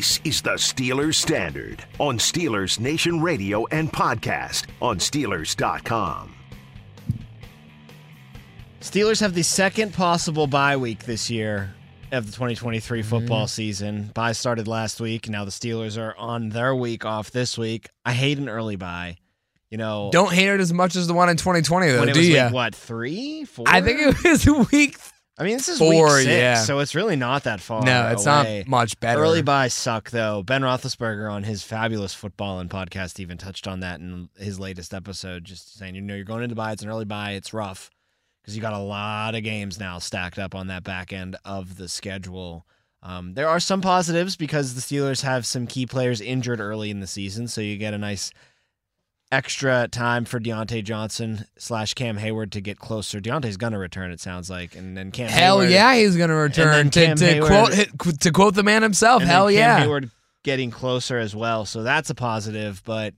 This is the Steelers Standard on Steelers Nation Radio and podcast on Steelers.com. Steelers have the second possible bye week this year of the 2023 mm-hmm. football season. Bye started last week. Now the Steelers are on their week off this week. I hate an early bye. You know, Don't hate it as much as the one in 2020, though, when it do was you? week, what three, four? I think it was week. I mean, this is four, week six, yeah. so it's really not that far. No, it's away. not much better. Early buys suck, though. Ben Roethlisberger on his fabulous Footbahlin podcast even touched on that in his latest episode, just saying, you know, you're going into buy, it's an early buy, it's rough because you got a lot of games now stacked up on that back end of the schedule. Um, there are some positives because the Steelers have some key players injured early in the season, so you get a nice extra time for Diontae Johnson slash Cam Hayward to get closer. Diontae's gonna return, it sounds like, and then Cam Hell Hayward, yeah, he's going to return. To, to Hayward- quote to quote the man himself, hell Cam yeah. Hayward getting closer as well, so that's a positive. But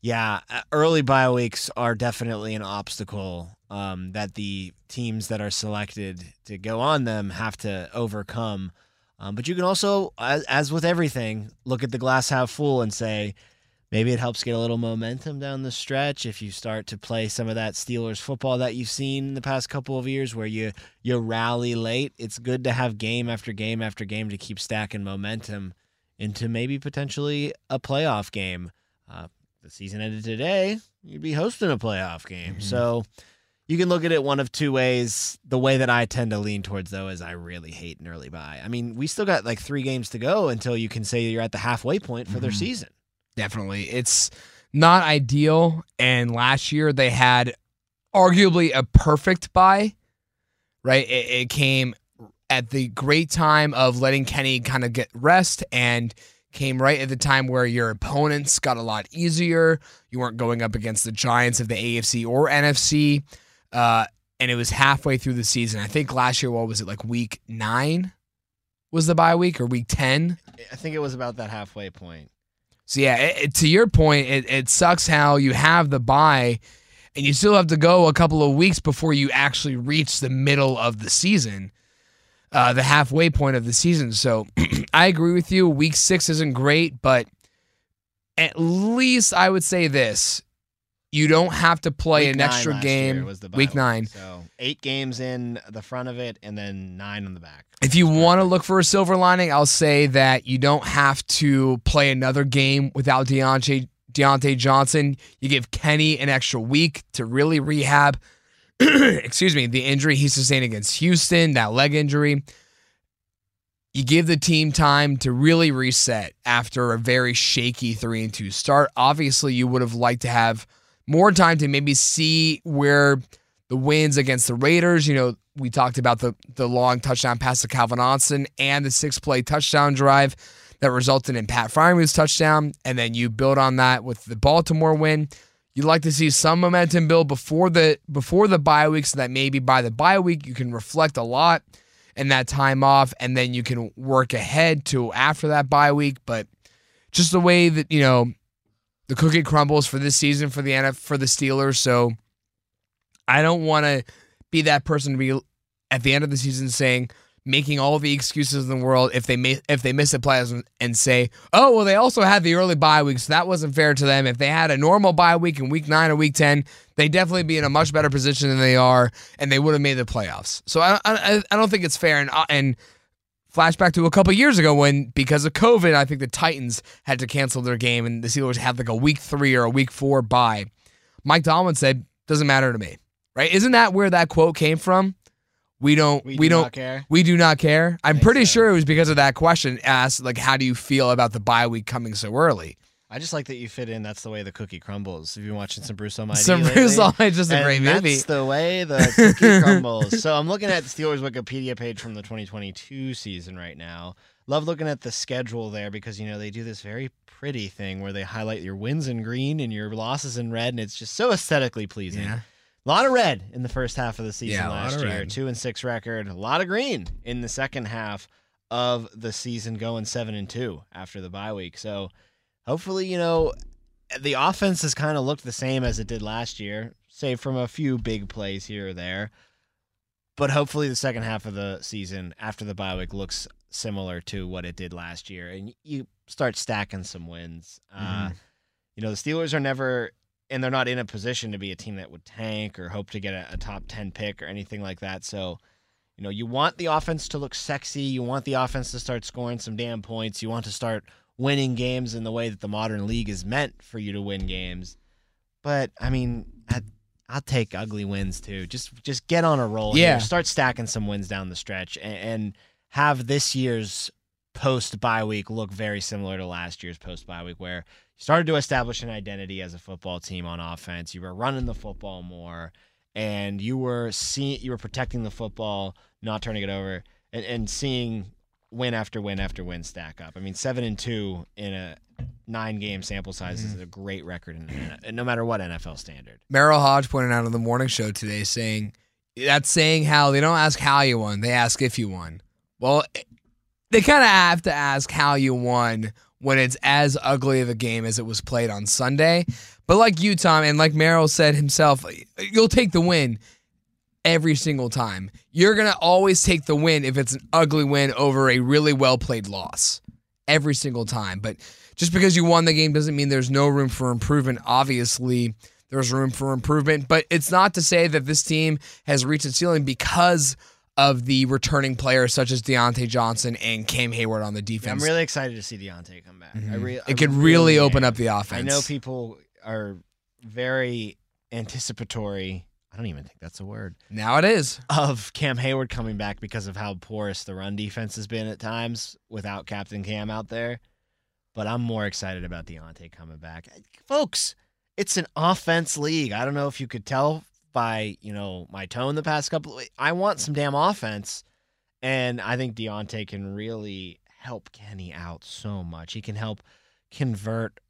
yeah, uh, early bye weeks are definitely an obstacle um, that the teams that are selected to go on them have to overcome. Um, but you can also, as, as with everything, look at the glass half full and say maybe it helps get a little momentum down the stretch if you start to play some of that Steelers football that you've seen in the past couple of years where you you rally late. It's good to have game after game after game to keep stacking momentum into maybe potentially a playoff game. Uh, the season ended today, you'd be hosting a playoff game. So you can look at it one of two ways. The way that I tend to lean towards, though, is I really hate an early buy. I mean, we still got like three games to go until you can say you're at the halfway point for their season. Definitely. It's not ideal. And last year they had arguably a perfect buy, right? It, it came at the great time of letting Kenny kind of get rest and came right at the time where your opponents got a lot easier. You weren't going up against the Giants of the AFC or NFC. Uh, and it was halfway through the season. I think last year, what was it, like week nine was the bye week or week 10? I think it was about that halfway point. So yeah, it, it- to your point, it, it sucks how you have the buy, and you still have to go a couple of weeks before you actually reach the middle of the season, uh, the halfway point of the season. So I agree with you. Week six isn't great, but at least I would say this: you don't have to play Week an extra game. week nine. So eight games in the front of it, and then nine on the back. If you want to look for a silver lining, I'll say that you don't have to play another game without Diontae, Diontae Johnson. You give Kenny an extra week to really rehab, excuse me, the injury he sustained against Houston, that leg injury. You give the team time to really reset after a very shaky 3 and 2 start. Obviously, you would have liked to have more time to maybe see where the wins against the Raiders, you know, we talked about the the long touchdown pass to Calvin Austin and the six play touchdown drive that resulted in Pat Freiermuth's touchdown, and then you build on that with the Baltimore win. You'd like to see some momentum build before the before the bye week, so that maybe by the bye week you can reflect a lot in that time off, and then you can work ahead to after that bye week. But just the way that you know the cookie crumbles for this season for the NF for the Steelers, so I don't want to be that person to be at the end of the season saying making all the excuses in the world if they may, if they miss the playoffs and, and say, oh well, they also had the early bye week, so that wasn't fair to them. If they had a normal bye week in week nine or week ten, they'd definitely be in a much better position than they are, and they would have made the playoffs. So I I, I don't think it's fair. And uh, and flashback to a couple years ago when because of COVID, I think the Titans had to cancel their game and the Steelers had like a week three or a week four bye. Mike Tomlin said, "Doesn't matter to me." Right? Isn't that where that quote came from? We don't. We We, do don't not care? We do not care. I'm pretty sense. sure it was because of that question asked, like, how do you feel about the bye week coming so early? I just like that you fit in. That's the way the cookie crumbles. Have you been watching some Bruce Almighty? Some lately? Bruce Almighty, just a great that's the way the cookie crumbles. So I'm looking at the Steelers Wikipedia page from the 2022 season right now. Love looking at the schedule there because you know they do this very pretty thing where they highlight your wins in green and your losses in red, and it's just so aesthetically pleasing. Yeah. A lot of red in the first half of the season Yeah, last year. red. Two and six record. A lot of green in the second half of the season, going seven and two after the bye week. So hopefully, you know, the offense has kind of looked the same as it did last year, save from a few big plays here or there. But hopefully, the second half of the season after the bye week looks similar to what it did last year, and you start stacking some wins. Uh, Mhm. you know, the Steelers are never, and they're not in a position to be a team that would tank or hope to get a, a top 10 pick or anything like that. So, you know, you want the offense to look sexy. You want the offense to start scoring some damn points. You want to start winning games in the way that the modern league is meant for you to win games. But, I mean, I, I'll take ugly wins too. Just just get on a roll. Yeah. Here. Start stacking some wins down the stretch and, and have this year's post bye week look very similar to last year's post bye week, where you started to establish an identity as a football team on offense. You were running the football more, and you were seeing you were protecting the football, not turning it over, and, and seeing win after win after win stack up. I mean, seven and two in a nine game sample size is mm-hmm. a great record, in, in, no matter what NFL standard. Merril Hoge pointed out on the morning show today saying that's saying how they don't ask how you won, they ask if you won. Well, they kind of have to ask how you won when it's as ugly of a game as it was played on Sunday. But like you, Tom, and like Merril said himself, you'll take the win every single time. You're going to always take the win if it's an ugly win over a really well played loss every single time. But just because you won the game doesn't mean there's no room for improvement. Obviously, there's room for improvement, but it's not to say that this team has reached its ceiling because of the returning players such as Diontae Johnson and Cam Hayward on the defense. I'm really excited to see Diontae come back. I mm-hmm. re- it could really am. open up the offense. I know people are very anticipatory. I don't even think that's a word now it is. of Cam Hayward coming back because of how porous the run defense has been at times without Captain Cam out there. But I'm more excited about Diontae coming back, folks. It's an offense league. I don't know if you could tell by you know my tone the past couple. Of, I want some damn offense, and I think Diontae can really help Kenny out so much. He can help convert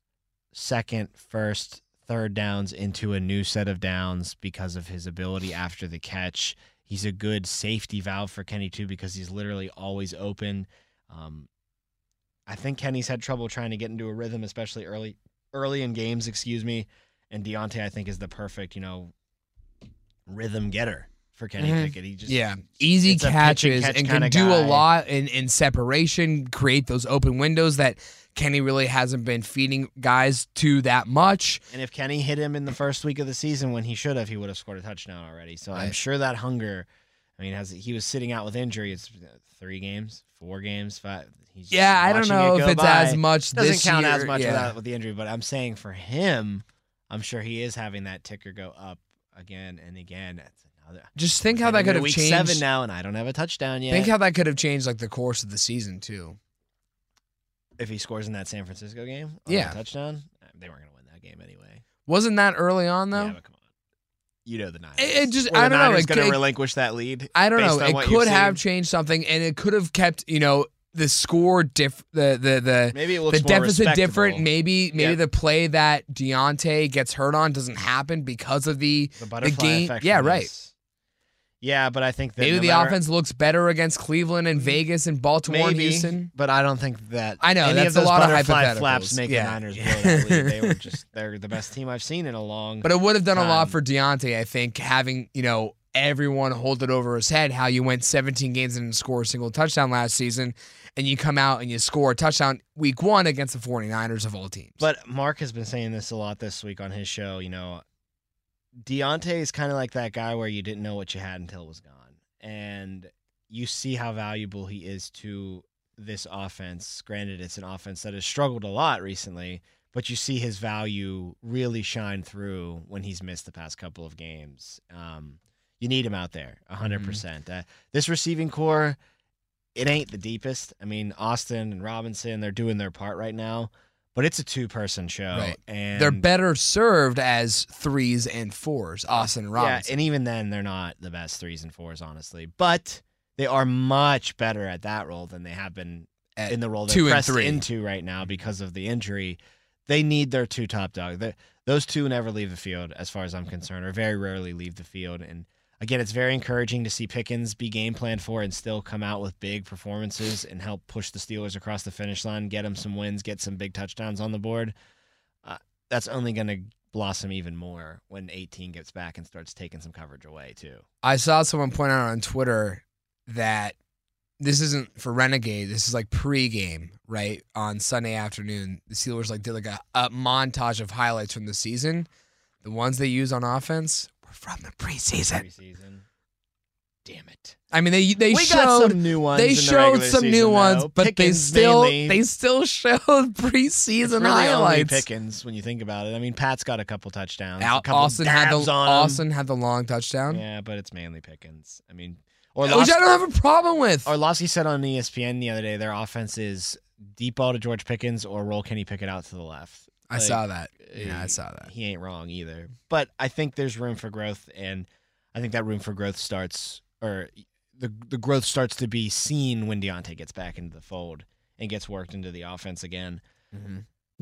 second, first, third downs into a new set of downs because of his ability after the catch. He's a good safety valve for Kenny too because he's literally always open. Um, I think Kenny's had trouble trying to get into a rhythm, especially early early in games. Excuse me. And Diontae, I think, is the perfect you know rhythm getter for Kenny Mhm. Pickett. He just Yeah, easy it's and catches catch and can do guy. a lot in, in separation, create those open windows that Kenny really hasn't been feeding guys to that much. And if Kenny hit him in the first week of the season when he should have, he would have scored a touchdown already. So I'm sure that hunger. I mean, has he was sitting out with injury? It's three games, four games, five. He's Yeah, I don't know it if it's by. as much Doesn't this count year. as much yeah. without with the injury, but I'm saying for him, I'm sure he is having that ticker go up again and again. It's. Just think how that could have week changed. seven now, and I don't have a touchdown yet. Think how that could have changed like the course of the season too. if he scores in that San Francisco game, on Yeah. a touchdown, uh, they weren't going to win that game anyway. Wasn't that early on though? Yeah, but come on. You know the Niners. It- it just- Were I don't know, Niners it going to relinquish that lead? I don't know. It could have seen? changed something, and it could have kept you know the score diff the the the. Maybe the deficit different. Maybe maybe Yep. the play that Diontae gets hurt on doesn't happen because of the the butterfly game- yeah, right. this. Yeah, but I think that maybe no the matter- offense looks better against Cleveland and Vegas and Baltimore and Houston. but I don't think that. I know, any that's of a those lot of butterfly hypotheticals. flaps make Yeah. the Niners blow that lead. They were just they're the best team I've seen in a long. But it would have done a lot for Diontae, I think, having, you know, everyone hold it over his head how you went 17 games and didn't score a single touchdown last season, and you come out and you score a touchdown week one against the 49ers of all teams. But Mark has been saying this a lot this week on his show. You know, Diontae is kind of like that guy where you didn't know what you had until it was gone. And you see how valuable he is to this offense. Granted, it's an offense that has struggled a lot recently, but you see his value really shine through when he's missed the past couple of games. Um, you need him out there, 100%. percent Uh, this receiving corps, it ain't the deepest. I mean, Austin and Robinson, they're doing their part right now. But it's a two-person show, Right. and They're better served as threes and fours, uh, Austin and Yeah, and even then, they're not the best threes and fours, honestly. But they are much better at that role than they have been At in the role they're two pressed three. into right now mm-hmm. because of the injury. They need their two top dogs. Those two never leave the field, as far as I'm concerned, or very rarely leave the field. And again, it's very encouraging to see Pickens be game planned for and still come out with big performances and help push the Steelers across the finish line, get them some wins, get some big touchdowns on the board. Uh, that's only going to blossom even more when 18 gets back and starts taking some coverage away too. I saw someone point out on Twitter that this isn't for Renegade. This is like pregame, right? On Sunday afternoon, the Steelers like did like a, a montage of highlights from the season. The ones they use on offense from the preseason. Preseason. Damn it. I mean, they they we showed got some new ones. they in the showed regular some season, new ones, though. but they still mainly. they still showed preseason it's really highlights. Only Pickens, when you think about it. I mean, Pat's got a couple touchdowns. Al- a couple Austin had the on. Austin had the long touchdown, Yeah, but it's mainly Pickens. I mean, or which I don't have a problem with. Orlovsky said on ESPN the other day their offense is deep ball to George Pickens or roll Kenny Pickett out to the left. I Like, saw that. Yeah, I eh, saw that. He ain't wrong either. But I think there's room for growth, and I think that room for growth starts, or the the growth starts to be seen when Diontae gets back into the fold and gets worked into the offense again.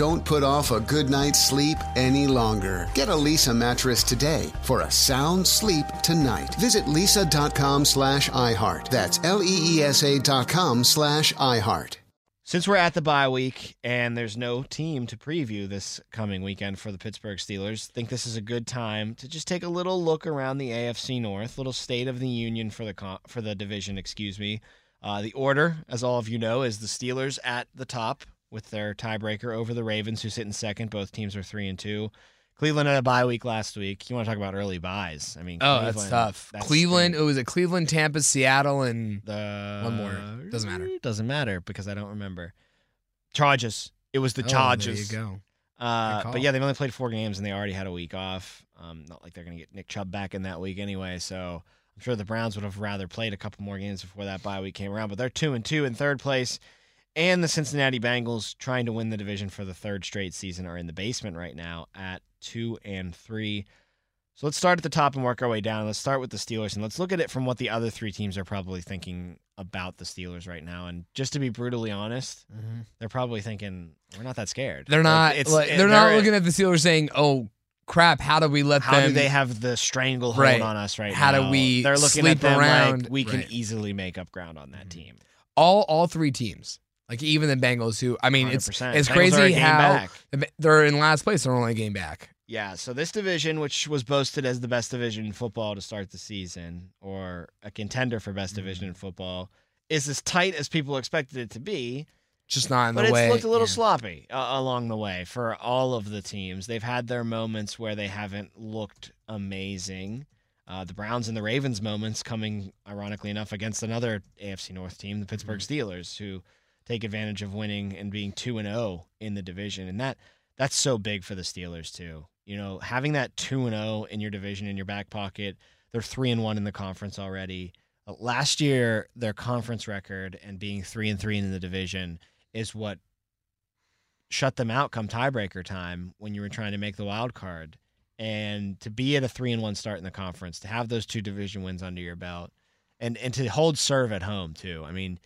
Don't put off a good night's sleep any longer. Get a Leesa mattress today for a sound sleep tonight. Visit leesa.com slash iHeart. That's L-E-E-S-A dot com slash iHeart. Since we're at the bye week and there's no team to preview this coming weekend for the Pittsburgh Steelers, think this is a good time to just take a little look around the AFC North, little state of the union for the for the division, excuse me. Uh, the order, as all of you know, is the Steelers at the top with their tiebreaker over the Ravens, who sit in second. Both teams are three and two. Cleveland had a bye week last week. You want to talk about early buys? I mean, Oh, that's Cleveland, tough. that's- Cleveland. It was a Cleveland, Tampa, Seattle, and The One more. Doesn't matter. Doesn't matter because I don't remember. Chargers. It was the Oh, Chargers. There you go. Uh, but yeah, they've only played four games and they already had a week off. Um, not like they're going to get Nick Chubb back in that week anyway. So I'm sure the Browns would have rather played a couple more games before that bye week came around. But they're two and two in third place, and the Cincinnati Bengals trying to win the division for the third straight season are in the basement right now at two and three. So let's start at the top and work our way down. Let's start with the Steelers and let's look at it from what the other three teams are probably thinking about the Steelers right now. And just to be brutally honest, they're probably thinking we're not that scared. They're Like, not. it's- like, it- they're not looking at the Steelers saying, "Oh crap, how do we let how them?" How do they have the stranglehold Right. on us right How do we They're looking sleep at them around? like we can Right. Mm-hmm. easily make up ground on that team. all all three teams, like even the Bengals, who I mean, it's 100%. it's Bengals crazy how back. they're in last place. They're only a game back. Yeah, so this division, which was boasted as the best division in football to start the season, or a contender for best division Mm-hmm. in football, is as tight as people expected it to be. Just not in the but it's looked a little yeah. sloppy uh, along the way for all of the teams. They've had their moments where they haven't looked amazing. Uh, the Browns and the Ravens moments coming, ironically enough, against another AFC North team, the Pittsburgh Steelers, who take advantage of winning and being two and zero in the division, and that that's so big for the Steelers too. You know, having that two and zero in your division in your back pocket. They're three and one in the conference already. Uh, last year, their conference record and being three and three in the division is what shut them out come tiebreaker time when you were trying to make the wild card. And to be at a three and one start in the conference, to have those two division wins under your belt, and and to hold serve at home too. I mean.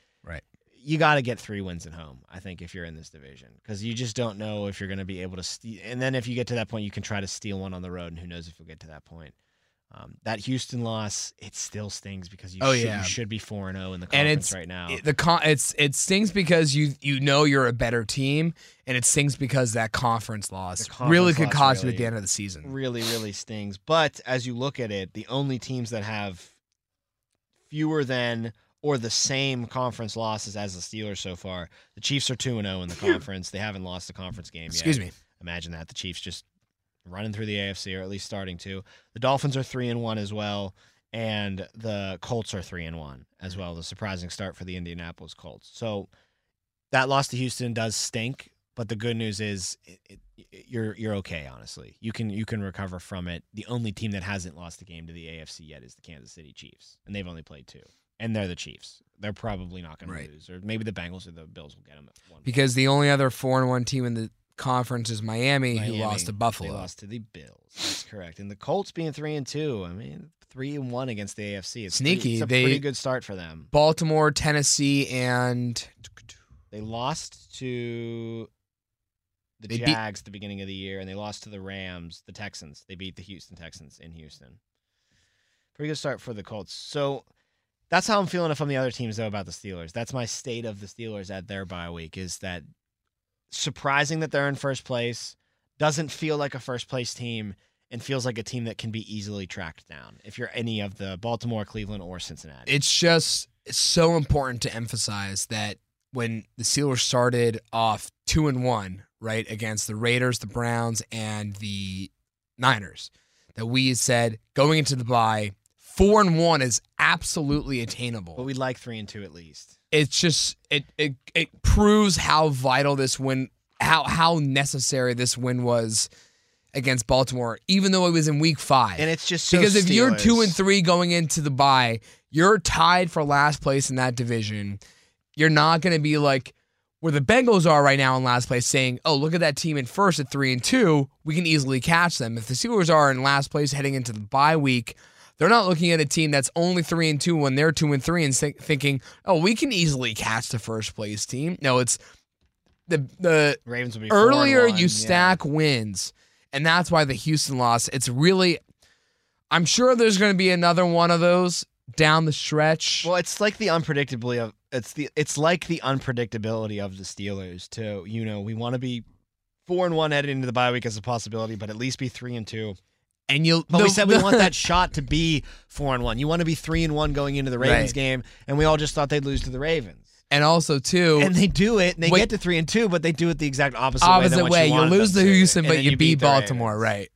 You got to get three wins at home. I think if you're in this division, because you just don't know if you're going to be able to. Ste- and then if you get to that point, you can try to steal one on the road, and who knows if you'll get to that point. Um, that Houston loss, it still stings because you, Oh, should, yeah. you should be four and zero in the conference it's right now. it- the con- it's it stings because you you know you're a better team, and it stings because that conference loss conference really could loss cost you at the end of the season. really, really stings. But as you look at it, the only teams that have fewer than or the same conference losses as the Steelers so far, the Chiefs are two and zero in the conference. They haven't lost a conference game yet. Excuse me. Imagine that the Chiefs just running through the AFC or at least starting to. The Dolphins are three and one as well, and the Colts are three and one as mm. well. The surprising start for the Indianapolis Colts. So that loss to Houston does stink, but the good news is it, it, you're you're okay. Honestly, you can you can recover from it. The only team that hasn't lost a game to the AFC yet is the Kansas City Chiefs, and they've only played two, and they're the Chiefs. They're probably not going Right. to lose, or maybe the Bengals or the Bills will get them at one. Because the only other four and one team in the conference is Miami, Miami, who lost to Buffalo. They lost to the Bills. That's correct. And the Colts being three and two. I mean, three and one against the AFC. It's Sneaky. Pretty, it's a They- pretty good start for them. Baltimore, Tennessee, and They lost to the They beat- Jags at the beginning of the year, and they lost to the Rams, the Texans. They beat the Houston Texans in Houston. Pretty good start for the Colts. So that's how I'm feeling if I'm the other teams though about the Steelers. That's my state of the Steelers at their bye week is that surprising that they're in first place, doesn't feel like a first place team, and feels like a team that can be easily tracked down if you're any of the Baltimore, Cleveland, or Cincinnati. it's just so important to emphasize that when the Steelers started off two and one, right, against the Raiders, the Browns, and the Niners, that we said going into the bye, four and one is absolutely attainable. but we'd like three and two at least. it's just it it it proves how vital this win how how necessary this win was against Baltimore, even though it was in week five. And it's just so because if you're two and three going into the bye, you're tied for last place in that division. You're not going to be like where the Bengals are right now in last place, saying, "Oh, look at that team in first at three and two. We can easily catch them." If the Steelers are in last place heading into the bye week, they're not looking at a team that's only three and two when they're two and three and think, thinking, "Oh, we can easily catch the first place team." No, it's the the Ravens will be earlier one, you yeah. stack wins, and that's why the Houston loss. It's really, I'm sure there's going to be another one of those down the stretch. Well, it's like the unpredictability of it's the it's like the unpredictability of the Steelers too. You know, we want to be four and one headed into the bye week as a possibility, but at least be three and two. And you, But we said we the- want that shot to be four and one. You want to be three and one going into the Ravens Right. game, and we all just thought they'd lose to the Ravens. and also too, And they do it, and they Wait. get to three and two, but they do it the exact opposite, way. opposite what way. You, You, lose to to, Houston, but then you, beat, beat Baltimore, right?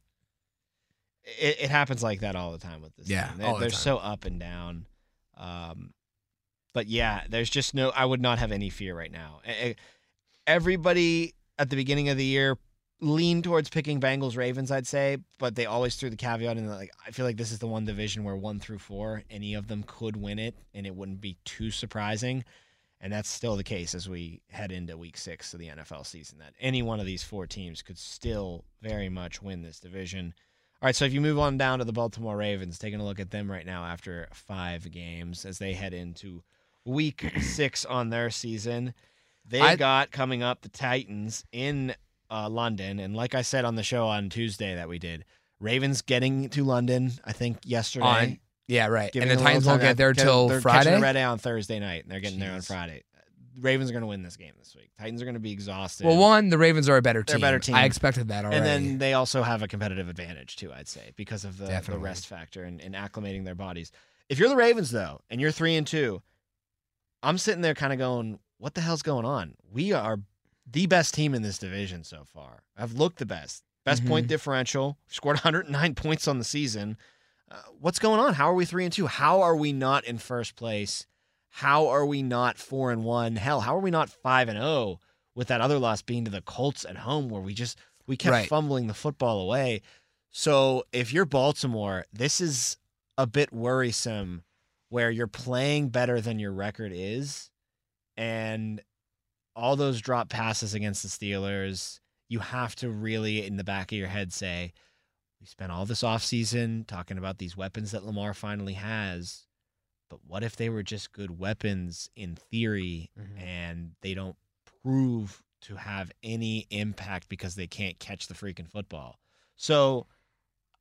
it, it happens like that all the time with this. Yeah, team. They, time. so up and down. Um, but yeah, there's just no. I would not have any fear right now. Everybody at the beginning of the year leaned towards picking Bengals Ravens, I'd say, but they always threw the caveat in. That like I feel like this is the one division where one through four, any of them could win it, and it wouldn't be too surprising. And that's still the case as we head into week six of the NFL season. That any one of these four teams could still very much win this division. All right, so if you move on down to the Baltimore Ravens, taking a look at them right now after five games as they head into week six on their season. They I- got coming up the Titans in uh, London. And like I said on the show on Tuesday that we did, Ravens getting to London, I think yesterday. On yeah, right. And the Titans won't get there till they're catching Friday. red eye on Thursday night, and they're getting there on Jeez. Friday. Ravens are going to win this game this week. Titans are going to be exhausted. Well, one, the Ravens are a better They're a team. better team. I expected that already. and then they also have a competitive advantage too, I'd say, because of the, the rest factor and, and acclimating their bodies. If you're the Ravens though, and you're three and two, I'm sitting there kind of going, "What the hell's going on? We are the best team in this division so far. I've looked the best, best point Mhm. differential, scored 109 points on the season. Uh, what's going on? How are we three and two? How are we not in first place? How are we not four and one? Hell, how are we not five and zero? With that other loss being to the Colts at home, where we just we kept Right. fumbling the football away. So if you're Baltimore, this is a bit worrisome, where you're playing better than your record is, and all those drop passes against the Steelers, you have to really in the back of your head say, we spent all this offseason talking about these weapons that Lamar finally has. But what if they were just good weapons in theory Mhm. and they don't prove to have any impact because they can't catch the freaking football? So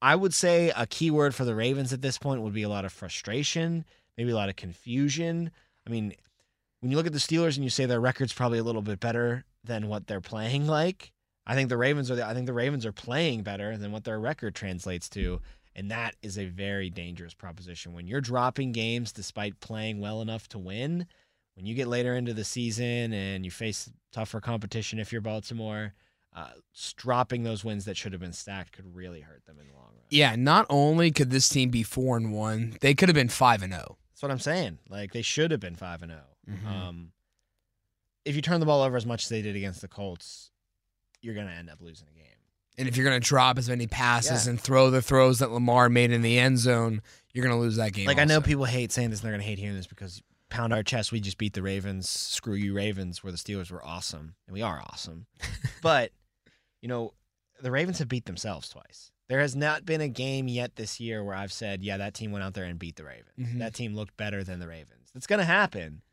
I would say a key word for the Ravens at this point would be a lot of frustration, maybe a lot of confusion. I mean, when you look at the Steelers and you say their record's probably a little bit better than what they're playing like, I think the Ravens are the, I think the Ravens are playing better than what their record translates to, and that is a very dangerous proposition. When you're dropping games despite playing well enough to win, when you get later into the season and you face tougher competition if you're Baltimore, uh, dropping those wins that should have been stacked could really hurt them in the long run. Yeah, not only could this team be four and one, they could have been five and oh. zero. That's what I'm saying. Like they should have been five and zero. Mhm. Um, if you turn the ball over as much as they did against the Colts, you're gonna end up losing a game. And if you're going to drop as many passes Yeah. and throw the throws that Lamar made in the end zone, you're going to lose that game. Like I know people hate saying this, and they're gonna hate hearing this because pound our chest, we just beat the Ravens. Screw you, Ravens. Where the Steelers were awesome, and we are awesome. but you know, the Ravens have beat themselves twice. There has not been a game yet this year where I've said, "Yeah, that team went out there and beat the Ravens. Mhm. That team looked better than the Ravens." It's gonna happen,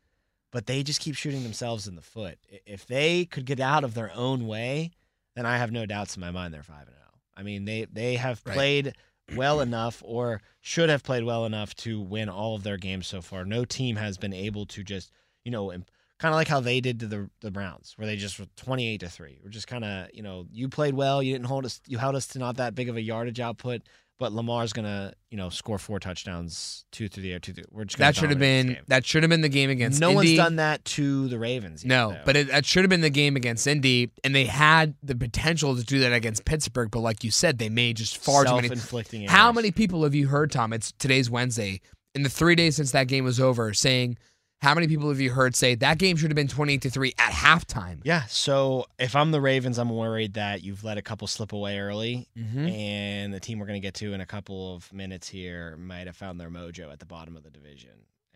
but they just keep shooting themselves in the foot. If they could get out of their own way, then I have no doubts in my mind they're five and zero. I mean, they they have Right. played well enough or should have played well enough to win all of their games so far. No team has been able to just, you know, kind of like how they did to the the Browns, where they just were 28 to 3. We're just kind of, you know, you played well, you didn't hold us you held us to not that big of a yardage output, but Lamar's going to, you know, score four touchdowns, two through the air, two through. We're just gonna that should have been that should have been the game against Indy. No Indy. one's done that to the Ravens yet, No, though. but it, that should have been the game against Indy, and they had the potential to do that against Pittsburgh. But like you said, they made just far too many. self-inflicting How many people have you heard, Tom? It's today's Wednesday. In the three days since that game was over, saying how many people have you heard say that game should have been twenty eight to three at halftime? Yeah, so if I'm the Ravens, I'm worried that you've let a couple slip away early, Mhm. and the team we're going to get to in a couple of minutes here might have found their mojo at the bottom of the division.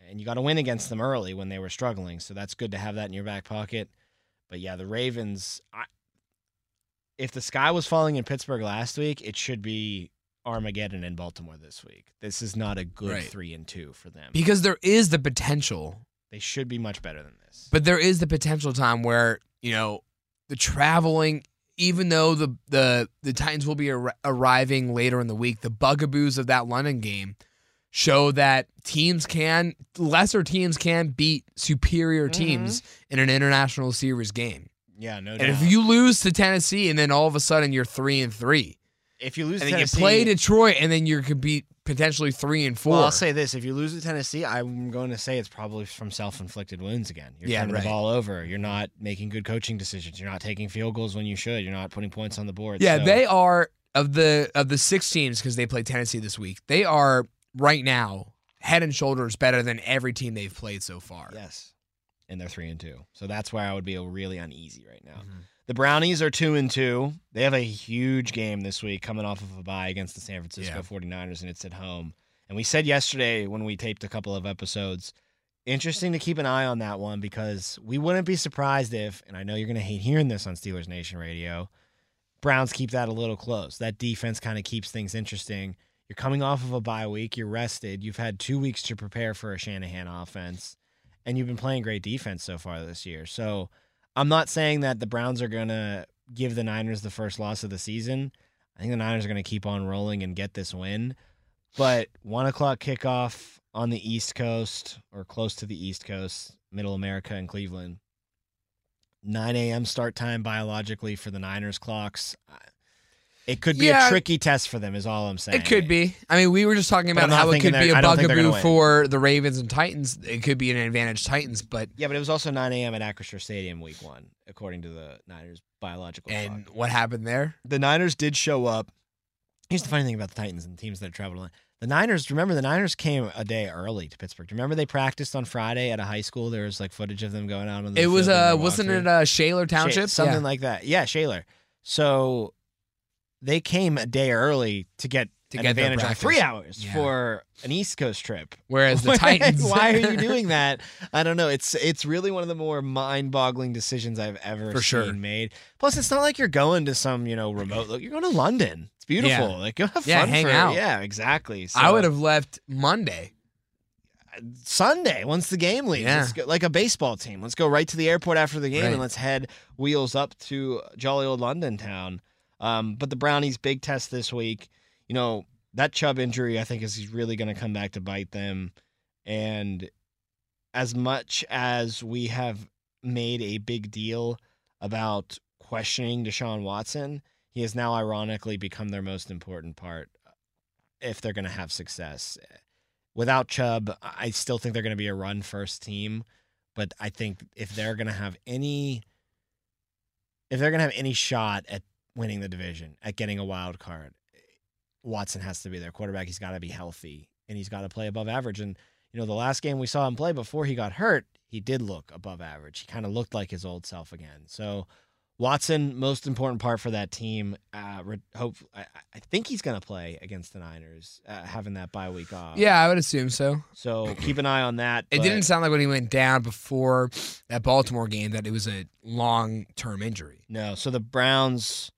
And you got to win against them early when they were struggling, so that's good to have that in your back pocket. But yeah, the Ravens. I, if the sky was falling in Pittsburgh last week, it should be Armageddon in Baltimore this week. This is not a good Right. three and two for them. Because there is the potential They should be much better than this. But there is the potential time where you know the traveling, even though the the the Titans will be ar- arriving later in the week, the bugaboos of that London game show that teams can lesser teams can beat superior mm-hmm. teams in an international series game. yeah, no doubt. And if you lose to Tennessee and then all of a sudden you're three and three, if you lose and to then you play Detroit and then you could be potentially three and four. Well, I'll say this: if you lose to Tennessee, I'm going to say it's probably from self-inflicted wounds again. You're Yeah, turning right. the ball over. You're not making good coaching decisions. You're not taking field goals when you should. You're not putting points on the board. Yeah, So- they are of the of the six teams because they play Tennessee this week. They are right now head and shoulders better than every team they've played so far. Yes, and they're three and two. So that's why I would be really uneasy right now. Mhm. The Brownies are two and two. They have a huge game this week coming off of a bye against the San Francisco Yeah. 49ers, and it's at home. And we said yesterday when we taped a couple of episodes, interesting to keep an eye on that one because we wouldn't be surprised if, and I know you're going to hate hearing this on Steelers Nation radio, Browns keep that a little close. That defense kind of keeps things interesting. You're coming off of a bye week, you're rested, you've had two weeks to prepare for a Shanahan offense, and you've been playing great defense so far this year. So I'm not saying that the Browns are going to give the Niners the first loss of the season. I think the Niners are going to keep on rolling and get this win. But one o'clock kickoff on the East Coast or close to the East Coast, Middle America and Cleveland. 9 a.m. start time biologically for the Niners clocks. It could be Yeah. a tricky test for them, is all I'm saying. It could be. I mean, we were just talking about how it could be a I don't think they're bugaboo for the Ravens and Titans. It could be an advantage Titans, but Yeah, but it was also 9 a.m. at Acrisure Stadium week one, according to the Niners biological and clock. what happened there? the Niners did show up. Here's the funny thing about the Titans and teams that travel. The Niners, remember, the Niners came a day early to Pittsburgh. Do you Remember, they practiced on Friday at a high school. There was like footage of them going out on the It was uh wasn't it uh Shaler Township? Sha- something Yeah. like that. Yeah, Shaler. So they came a day early to get To get advantage of three hours Yeah. for an East Coast trip. Whereas the Titans Why are you doing that? I don't know. It's it's really one of the more mind-boggling decisions I've ever For seen sure. made. Plus, it's not like you're going to some you know remote. Look, you're going to London. It's beautiful. Yeah. Like go have Yeah, fun. hang for, out. Yeah, exactly. So, I would have left Monday. Sunday once the game leaves. Yeah. Let's go, like a baseball team. Let's go right to the airport after the game Right. and let's head wheels up to jolly old London town. Um, but the Brownies' big test this week. you know, that Chubb injury, I think, is really going to come back to bite them. And as much as we have made a big deal about questioning Deshaun Watson, he has now ironically become their most important part if they're going to have success. Without Chubb, I still think they're going to be a run first team, but I think if they're going to have any if they're going to have any shot at winning the division, at getting a wild card, Watson has to be their quarterback. He's got to be healthy and he's got to play above average and you know, the last game we saw him play before he got hurt, he did look above average. He kind of looked like his old self again. So Watson, most important part for that team. Uh, hope I, I think he's going to play against the Niners, uh, having that bye week off. Yeah, I would assume so. So keep an eye on that. It didn't sound like when he went down before that Baltimore game that it was a long term injury. No. So the Browns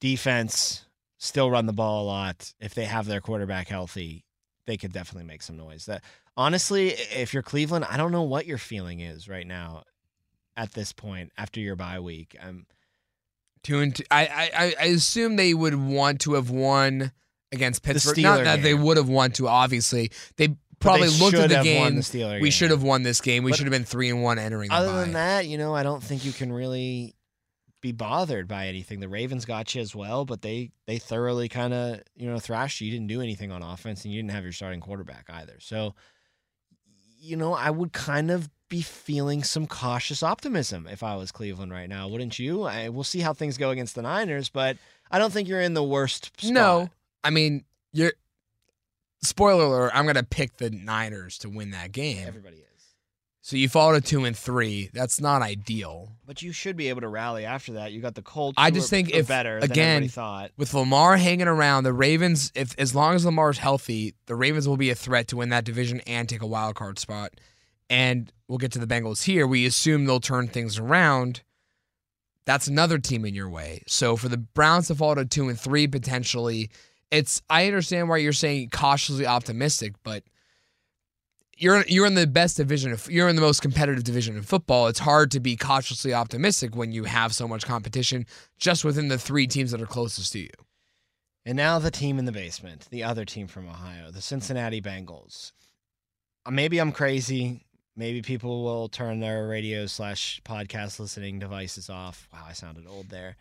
defense still run the ball a lot. If they have their quarterback healthy, they could definitely make some noise. That honestly, if you're Cleveland, I don't know what your feeling is right now at this point after your bye week. Um, two and two. I, I I assume they would want to have won against Pittsburgh. Not that game. they would have won to. Obviously, they probably they looked at the game. The we game. should have won this game. We but should have been three and one entering. Other than that, you know, I don't think you can really be bothered by anything. The Ravens got you as well, but they they thoroughly kind of you know thrashed you. You didn't do anything on offense, and you didn't have your starting quarterback either. So, you know, I would kind of be feeling some cautious optimism if I was Cleveland right now, wouldn't you? I, we'll see how things go against the Niners, but I don't think you're in the worst spot. No, I mean you're. Spoiler alert! I'm gonna pick the Niners to win that game. Everybody is. So you fall to two and three. That's not ideal. But you should be able to rally after that. You got the Colts. I just think if better again thought. with Lamar hanging around, the Ravens, if as long as Lamar's healthy, the Ravens will be a threat to win that division and take a wild card spot and we'll get to the Bengals here. We assume they'll turn things around. That's another team in your way. So for the Browns to fall to two and three potentially, it's I understand why you're saying cautiously optimistic, but you're you're in the best division of you're in the most competitive division in football. It's hard to be cautiously optimistic when you have so much competition just within the three teams that are closest to you. And now the team in the basement, the other team from Ohio, the Cincinnati Bengals. Uh, maybe I'm crazy maybe people will turn their radio slash podcast listening devices off. Wow, I sounded old there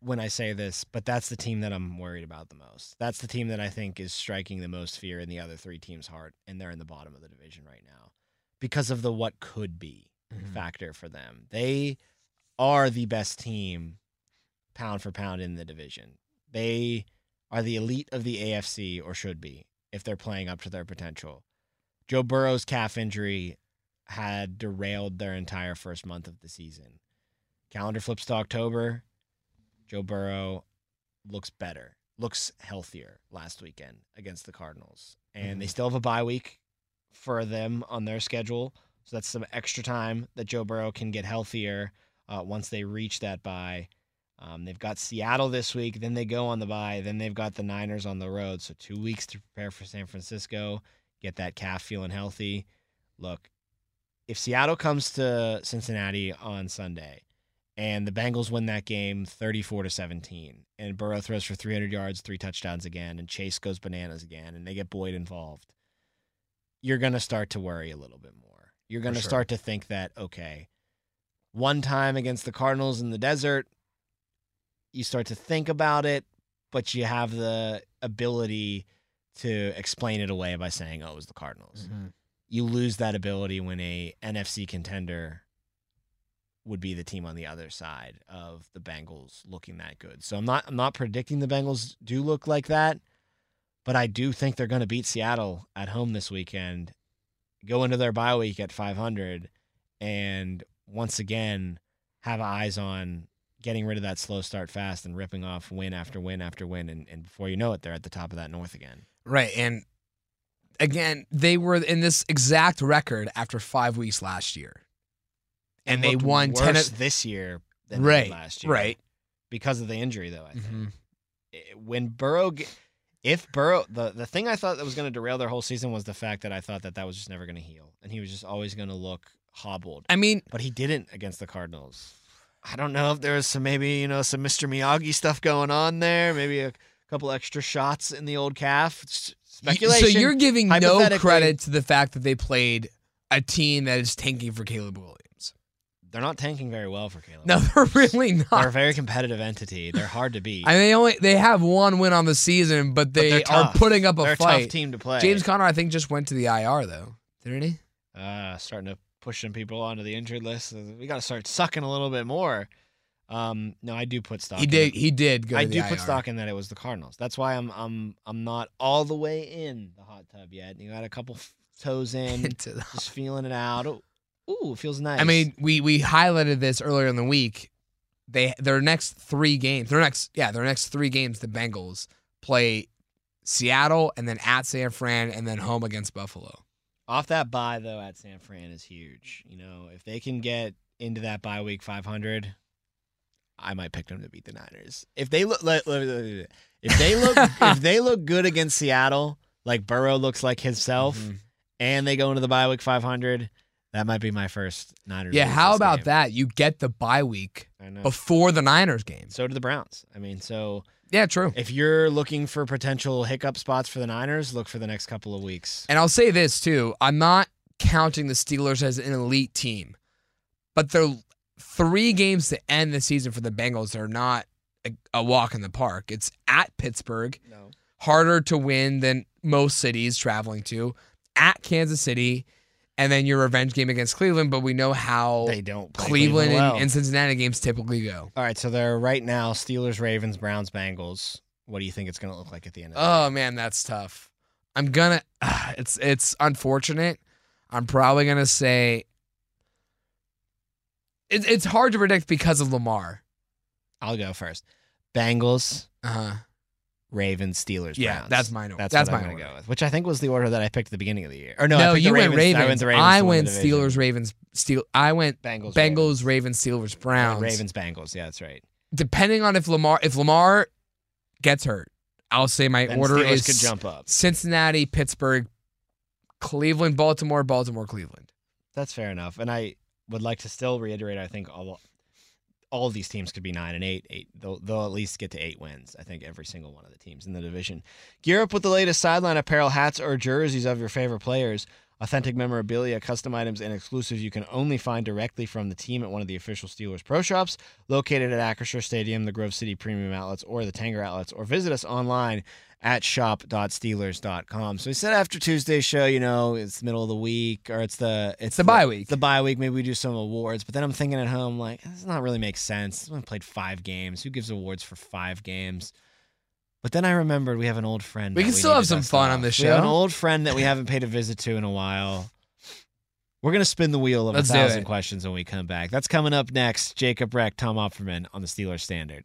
when I say this, but that's the team that I'm worried about the most. That's the team that I think is striking the most fear in the other three teams' heart, and they're in the bottom of the division right now because of the what could be mm-hmm. factor for them. They are the best team pound for pound in the division. They are the elite of the AFC, or should be, if they're playing up to their potential. Joe Burrow's calf injury had derailed their entire first month of the season. Calendar flips to October. Joe Burrow looks better, looks healthier last weekend against the Cardinals. And mm-hmm. they still have a bye week for them on their schedule. So that's some extra time that Joe Burrow can get healthier uh, once they reach that bye. Um, they've got Seattle this week, then they go on the bye, then they've got the Niners on the road. So two weeks to prepare for San Francisco get that calf feeling healthy. Look, if Seattle comes to Cincinnati on Sunday and the Bengals win that game 34 to 17 and Burrow throws for 300 yards, three touchdowns again and Chase goes bananas again and they get Boyd involved, you're going to start to worry a little bit more. You're going to sure. start to think that okay, one time against the Cardinals in the desert, you start to think about it, but you have the ability to explain it away by saying, "Oh, it was the Cardinals." Mm-hmm. You lose that ability when a NFC contender would be the team on the other side of the Bengals looking that good. So I'm not I'm not predicting the Bengals do look like that, but I do think they're going to beat Seattle at home this weekend, go into their bye week at 500 and once again have eyes on getting rid of that slow start fast and ripping off win after win after win and, and before you know it they're at the top of that north again. Right. And again, they were in this exact record after five weeks last year. And, they won ten of, this year than right, last year. Right. Because of the injury though, I think. Mm-hmm. When Burrow if Burrow the, the thing I thought that was going to derail their whole season was the fact that I thought that that was just never going to heal and he was just always going to look hobbled. I mean, but he didn't against the Cardinals. I don't know if there was some maybe, you know, some Mr. Miyagi stuff going on there, maybe a couple extra shots in the old calf. Speculation. So you're giving no credit to the fact that they played a team that is tanking for Caleb Williams. They're not tanking very well for Caleb. No, they're really not. they're a very competitive entity. They're hard to beat. I mean, they only they have one win on the season, but But they they're putting up a They're fight. a tough team to play. James Conner, I think, just went to the IR though, didn't he? uh, starting to push some people onto the injured list. We got to start sucking a little bit more. Um, no, I do put stock. He did. He did go. I do put stock in that it was the Cardinals. That's why I'm I'm I'm not all the way in the hot tub yet. You got a couple toes in, the- just feeling it out. Oh, Ooh, it feels nice. I mean, we we highlighted this earlier in the week. They their next three games, their next yeah, their next three games, the Bengals play Seattle and then at San Fran and then home against Buffalo. off that bye though at San Fran is huge. You know, if they can get into that bye week 500, I might pick them to beat the Niners. If they look, if they look, if they look good against Seattle, like Burrow looks like himself, Mhm. and they go into the bye week 500, that might be my first Niners. Yeah, how about game. that? You get the bye week before the Niners game. So do the Browns. I mean, so Yeah, true. if you're looking for potential hiccup spots for the Niners, look for the next couple of weeks. And I'll say this too: I'm not counting the Steelers as an elite team, but the three games to end the season for the Bengals are not a, a walk in the park. It's at Pittsburgh, No. harder to win than most cities traveling to, at Kansas City, and then your revenge game against Cleveland. But we know how They don't play Cleveland, well. and, and Cincinnati games typically go. All right, so they're right now Steelers, Ravens, Browns, Bengals. What do you think it's going to look like at the end of the Oh man, that's tough. I'm gonna. it's it's unfortunate. I'm probably gonna say. It's it's hard to predict because of Lamar. I'll go first. Bengals, Uh huh. Ravens, Steelers, Yeah, Browns. that's mine. That's, That's what my I'm order. go with, which I think was the order that I picked at the beginning of the year. Or no, No, you went Ravens. I went, Ravens I went. Steelers, Ravens, Steel. I went Bengals, Bengals, Ravens, Steelers, Browns. Ravens, Bengals. Yeah, that's right. Depending on if Lamar if Lamar gets hurt, I'll say my Then order Steelers is could jump up. Cincinnati, Pittsburgh, Cleveland, Baltimore, Baltimore, Cleveland. That's fair enough. And I would like to still reiterate. I think all all of these teams could be nine and eight. Eight. They'll, they'll at least get to eight wins. I think every single one of the teams in the division. Gear up with the latest sideline apparel, hats, or jerseys of your favorite players. Authentic memorabilia, custom items, and exclusives you can only find directly from the team at one of the official Steelers Pro Shops located at Acrisure Stadium, the Grove City Premium Outlets, or the Tanger Outlets, or visit us online at shop.steelers.com. So we said after Tuesday's show, you know, it's the middle of the week or it's the it's the bye week. The bye week, maybe we do some awards. But then I'm thinking at home, like, this does not really make sense. We played five games. Who gives awards for five games? But then I remembered we have an old friend. We can still have some fun off. on this show. We have an old friend that we haven't paid a visit to in a while. We're gonna spin the wheel of Let's a thousand questions when we come back. That's coming up next. Jacob Reck, Tom Opferman on the Steelers Standard.